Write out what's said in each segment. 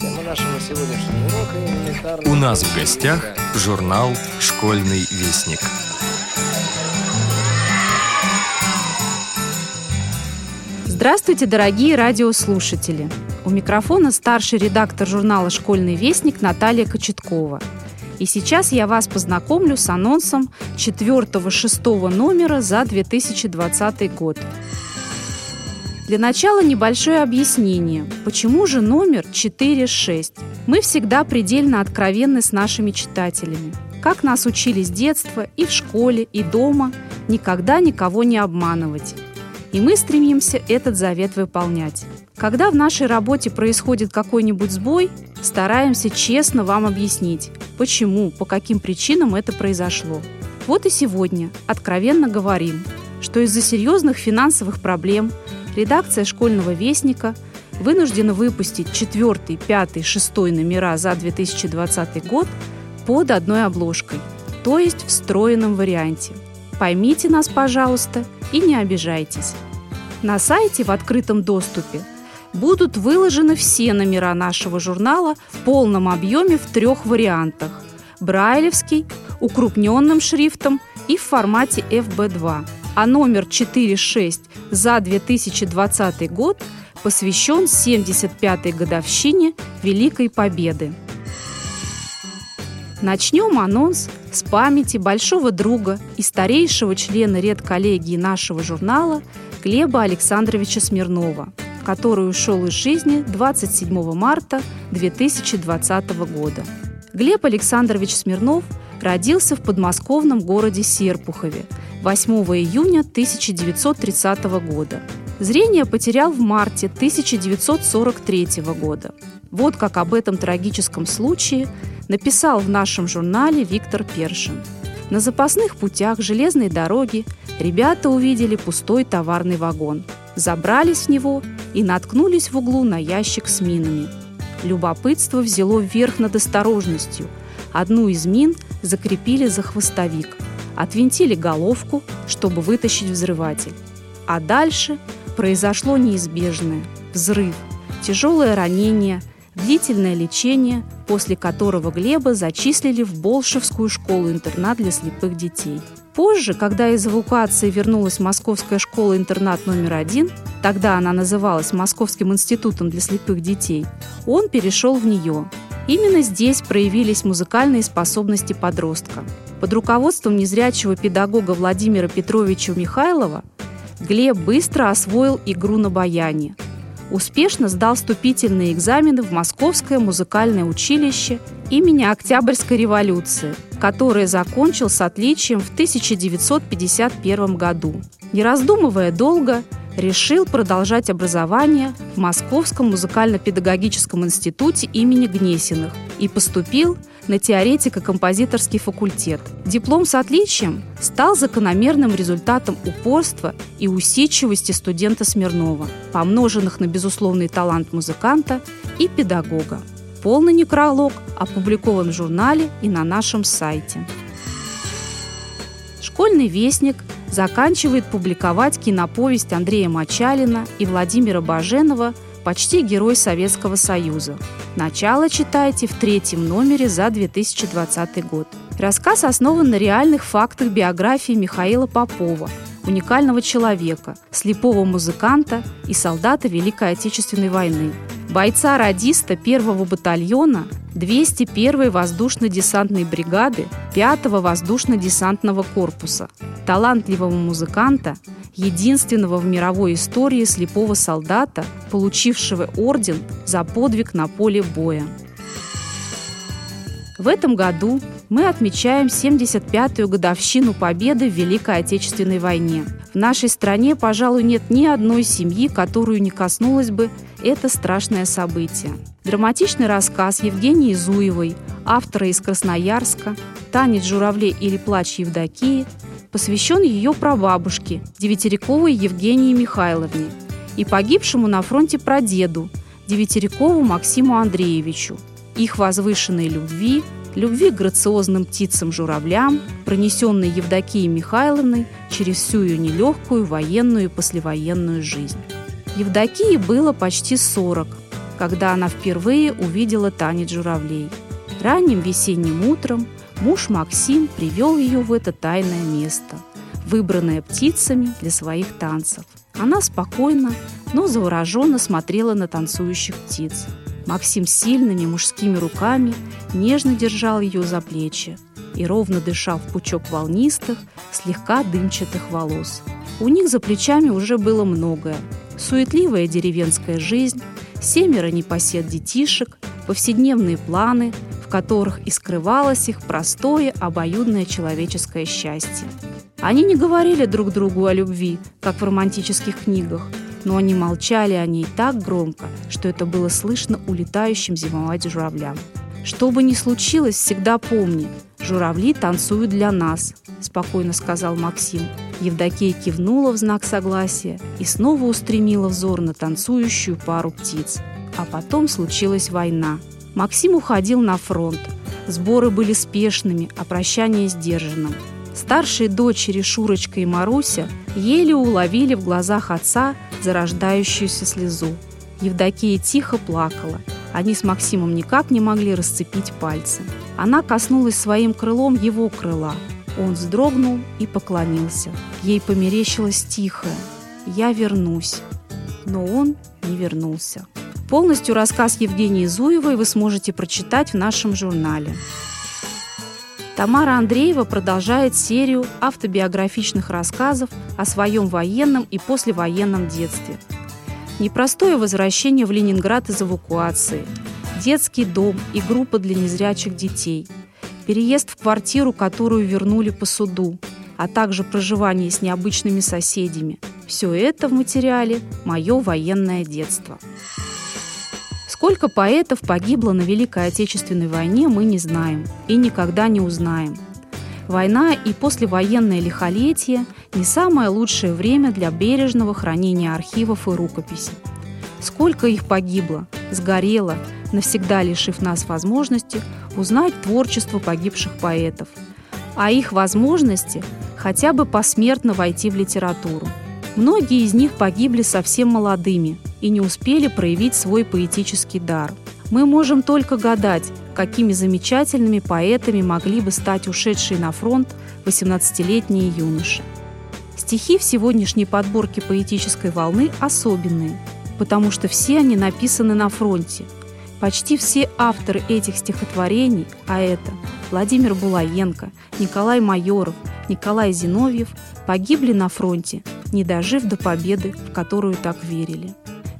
У нас в гостях журнал «Школьный вестник». Здравствуйте, дорогие радиослушатели! У микрофона старший редактор журнала «Школьный вестник» Наталья Кочеткова. И сейчас я вас познакомлю с анонсом 4-6 номера за 2020 год. Для начала небольшое объяснение, почему же номер 4-6. Мы всегда предельно откровенны с нашими читателями. Как нас учили с детства и в школе, и дома, никогда никого не обманывать. И мы стремимся этот завет выполнять. Когда в нашей работе происходит какой-нибудь сбой, стараемся честно вам объяснить, почему, по каким причинам это произошло. Вот и сегодня откровенно говорим, что из-за серьезных финансовых проблем редакция школьного вестника вынуждена выпустить 4, 5, 6 номера за 2020 год под одной обложкой, то есть в встроенном варианте. Поймите нас, пожалуйста, и не обижайтесь. На сайте в открытом доступе будут выложены все номера нашего журнала в полном объеме в трех вариантах – брайлевский, укрупненным шрифтом и в формате FB2. А номер 4.6 за 2020 год посвящен 75-й годовщине Великой Победы. Начнем анонс с памяти большого друга и старейшего члена редколлегии нашего журнала Глеба Александровича Смирнова, который ушел из жизни 27 марта 2020 года. Глеб Александрович Смирнов родился в подмосковном городе Серпухове 8 июня 1930 года. Зрение потерял в марте 1943 года. Вот как об этом трагическом случае написал в нашем журнале Виктор Першин. На запасных путях железной дороги ребята увидели пустой товарный вагон, забрались в него и наткнулись в углу на ящик с минами. Любопытство взяло вверх над осторожностью. Одну из мин закрепили за хвостовик, отвинтили головку, чтобы вытащить взрыватель. А дальше произошло неизбежное – взрыв, тяжелое ранение, длительное лечение, после которого Глеба зачислили в Болшевскую школу-интернат для слепых детей – Позже, когда из эвакуации вернулась Московская школа-интернат номер один, тогда она называлась Московским институтом для слепых детей, он перешел в нее. Именно здесь проявились музыкальные способности подростка. Под руководством незрячего педагога Владимира Петровича Михайлова Глеб быстро освоил игру на баяне. Успешно сдал вступительные экзамены в Московское музыкальное училище имени Октябрьской революции – которое закончил с отличием в 1951 году. Не раздумывая долго, решил продолжать образование в Московском музыкально-педагогическом институте имени Гнесиных и поступил на теоретико-композиторский факультет. Диплом с отличием стал закономерным результатом упорства и усидчивости студента Смирнова, помноженных на безусловный талант музыканта и педагога. Полный некролог опубликован в журнале и на нашем сайте. Школьный вестник заканчивает публиковать киноповесть Андрея Мачалина и Владимира Баженова «Почти герой Советского Союза». Начало читайте в третьем номере за 2020 год. Рассказ основан на реальных фактах биографии Михаила Попова, уникального человека, слепого музыканта и солдата Великой Отечественной войны – бойца-радиста 1-го батальона 201-й воздушно-десантной бригады 5-го воздушно-десантного корпуса, талантливого музыканта, единственного в мировой истории слепого солдата, получившего орден за подвиг на поле боя. В этом году мы отмечаем 75-ю годовщину победы в Великой Отечественной войне. В нашей стране, пожалуй, нет ни одной семьи, которую не коснулось бы это страшное событие. Драматичный рассказ Евгении Зуевой, автора из Красноярска, «Танец журавлей» или «Плач Евдокии» посвящен ее прабабушке, Девятиряковой Евгении Михайловне, и погибшему на фронте прадеду, Девятирякову Максиму Андреевичу – их возвышенной любви, любви к грациозным птицам-журавлям, пронесенной Евдокией Михайловной через всю ее нелегкую военную и послевоенную жизнь. Евдокии было почти 40. когда она впервые увидела танец журавлей. Ранним весенним утром муж Максим привел ее в это тайное место, выбранное птицами для своих танцев. Она спокойно, но завороженно смотрела на танцующих птиц. Максим сильными мужскими руками нежно держал ее за плечи и ровно дышал в пучок волнистых, слегка дымчатых волос. У них за плечами уже было многое. Суетливая деревенская жизнь, семеро непосед детишек, повседневные планы, в которых и скрывалось их простое, обоюдное человеческое счастье. Они не говорили друг другу о любви, как в романтических книгах, но они молчали о ней так громко, что это было слышно улетающим зимовать журавлям. Что бы ни случилось, всегда помни, журавли танцуют для нас, спокойно сказал Максим. Евдокия кивнула в знак согласия и снова устремила взор на танцующую пару птиц. А потом случилась война – Максим уходил на фронт. Сборы были спешными, а прощание сдержанным. Старшие дочери Шурочка и Маруся еле уловили в глазах отца зарождающуюся слезу. Евдокия тихо плакала. Они с Максимом никак не могли расцепить пальцы. Она коснулась своим крылом его крыла. Он вздрогнул и поклонился. Ей померещилось тихое «Я вернусь». Но он не вернулся. Полностью рассказ Евгении Зуевой вы сможете прочитать в нашем журнале. Тамара Андреева продолжает серию автобиографичных рассказов о своем военном и послевоенном детстве. Непростое возвращение в Ленинград из эвакуации, детский дом и группа для незрячих детей, переезд в квартиру, которую вернули по суду, а также проживание с необычными соседями. Все это в материале «Мое военное детство». Сколько поэтов погибло на Великой Отечественной войне, мы не знаем и никогда не узнаем. Война и послевоенное лихолетие – не самое лучшее время для бережного хранения архивов и рукописей. Сколько их погибло, сгорело, навсегда лишив нас возможности узнать творчество погибших поэтов, а их возможности хотя бы посмертно войти в литературу. Многие из них погибли совсем молодыми и не успели проявить свой поэтический дар. Мы можем только гадать, какими замечательными поэтами могли бы стать ушедшие на фронт 18-летние юноши. Стихи в сегодняшней подборке поэтической волны особенные, потому что все они написаны на фронте. Почти все авторы этих стихотворений, а это Владимир Булаенко, Николай Майоров, Николай Зиновьев, погибли на фронте не дожив до победы, в которую так верили.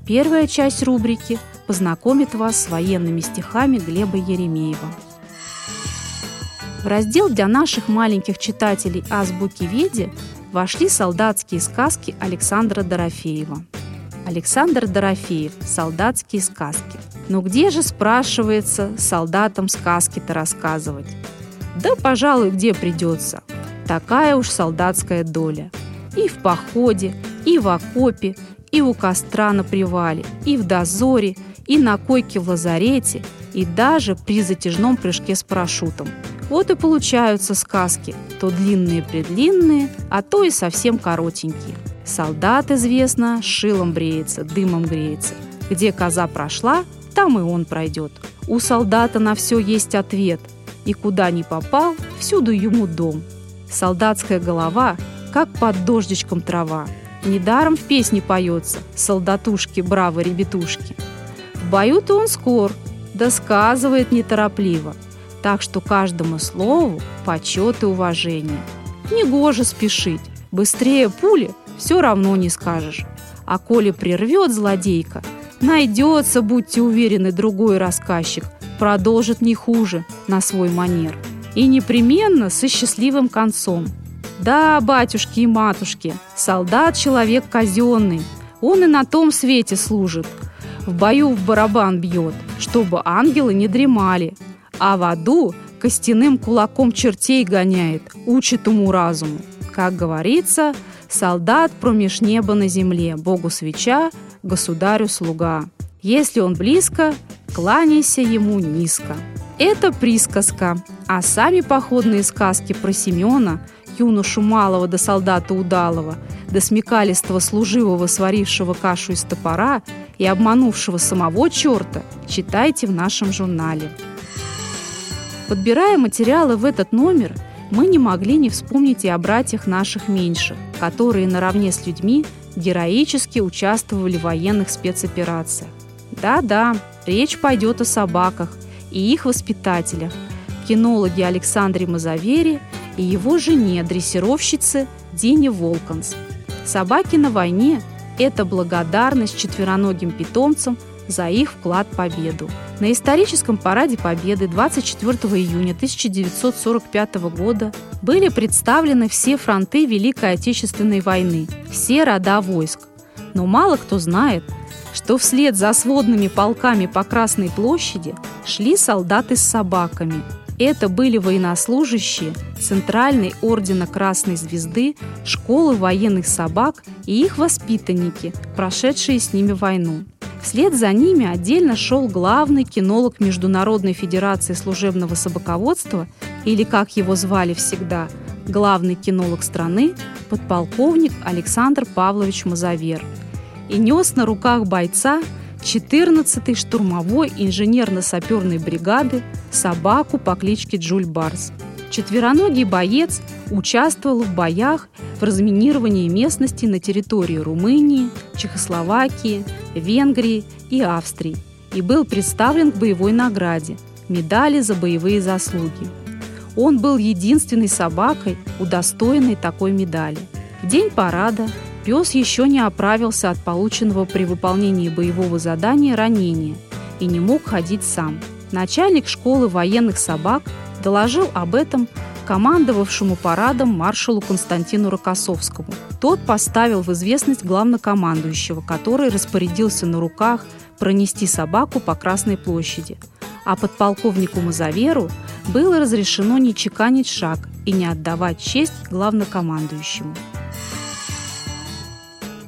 Первая часть рубрики познакомит вас с военными стихами Глеба Еремеева. В раздел для наших маленьких читателей «Азбуки Веди» вошли солдатские сказки Александра Дорофеева. Александр Дорофеев «Солдатские сказки». Но где же, спрашивается, солдатам сказки-то рассказывать? Да, пожалуй, где придется. Такая уж солдатская доля – и в походе, и в окопе, и у костра на привале, и в дозоре, и на койке в лазарете, и даже при затяжном прыжке с парашютом. Вот и получаются сказки, то длинные-предлинные, а то и совсем коротенькие. Солдат, известно, шилом бреется, дымом греется. Где коза прошла, там и он пройдет. У солдата на все есть ответ. И куда ни попал, всюду ему дом. Солдатская голова как под дождичком трава. Недаром в песне поется «Солдатушки, браво, ребятушки». В бою-то он скор, да сказывает неторопливо, так что каждому слову почет и уважение. Негоже спешить, быстрее пули все равно не скажешь. А коли прервет злодейка, найдется, будьте уверены, другой рассказчик, продолжит не хуже на свой манер. И непременно со счастливым концом – да, батюшки и матушки, солдат человек казенный, он и на том свете служит. В бою в барабан бьет, чтобы ангелы не дремали, а в аду костяным кулаком чертей гоняет, учит ему разуму. Как говорится, солдат промеж неба на земле, Богу свеча, государю слуга. Если он близко, кланяйся ему низко. Это присказка, а сами походные сказки про Семена – юношу малого до солдата удалого, до смекалистого служивого, сварившего кашу из топора и обманувшего самого черта, читайте в нашем журнале. Подбирая материалы в этот номер, мы не могли не вспомнить и о братьях наших меньших, которые наравне с людьми героически участвовали в военных спецоперациях. Да-да, речь пойдет о собаках и их воспитателях, кинологе Александре Мазавере и его жене, дрессировщице Дине Волконс. Собаки на войне – это благодарность четвероногим питомцам за их вклад в победу. На историческом параде Победы 24 июня 1945 года были представлены все фронты Великой Отечественной войны, все рода войск. Но мало кто знает, что вслед за сводными полками по Красной площади шли солдаты с собаками – это были военнослужащие Центральной ордена Красной Звезды, школы военных собак и их воспитанники, прошедшие с ними войну. Вслед за ними отдельно шел главный кинолог Международной Федерации служебного собаководства, или, как его звали всегда, главный кинолог страны, подполковник Александр Павлович Мазавер. И нес на руках бойца 14-й штурмовой инженерно-саперной бригады собаку по кличке Джуль Барс. Четвероногий боец участвовал в боях в разминировании местности на территории Румынии, Чехословакии, Венгрии и Австрии и был представлен к боевой награде – медали за боевые заслуги. Он был единственной собакой, удостоенной такой медали. В день парада Пес еще не оправился от полученного при выполнении боевого задания ранения и не мог ходить сам. Начальник школы военных собак доложил об этом командовавшему парадом маршалу Константину Рокоссовскому. Тот поставил в известность главнокомандующего, который распорядился на руках пронести собаку по Красной площади. А подполковнику Мазаверу было разрешено не чеканить шаг и не отдавать честь главнокомандующему.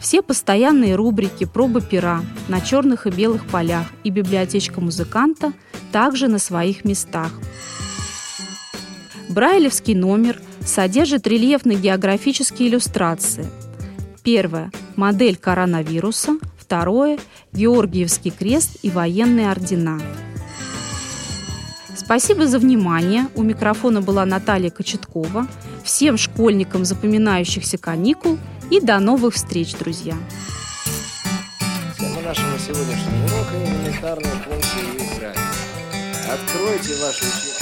Все постоянные рубрики «Проба пера» на черных и белых полях и библиотечка музыканта также на своих местах. Брайлевский номер содержит рельефно-географические иллюстрации. Первое – модель коронавируса. Второе – Георгиевский крест и военные ордена. Спасибо за внимание. У микрофона была Наталья Кочеткова. Всем школьникам запоминающихся каникул – и до новых встреч, друзья! Тема нашего сегодняшнего урока – элементарные функции игры. Откройте ваши учебники.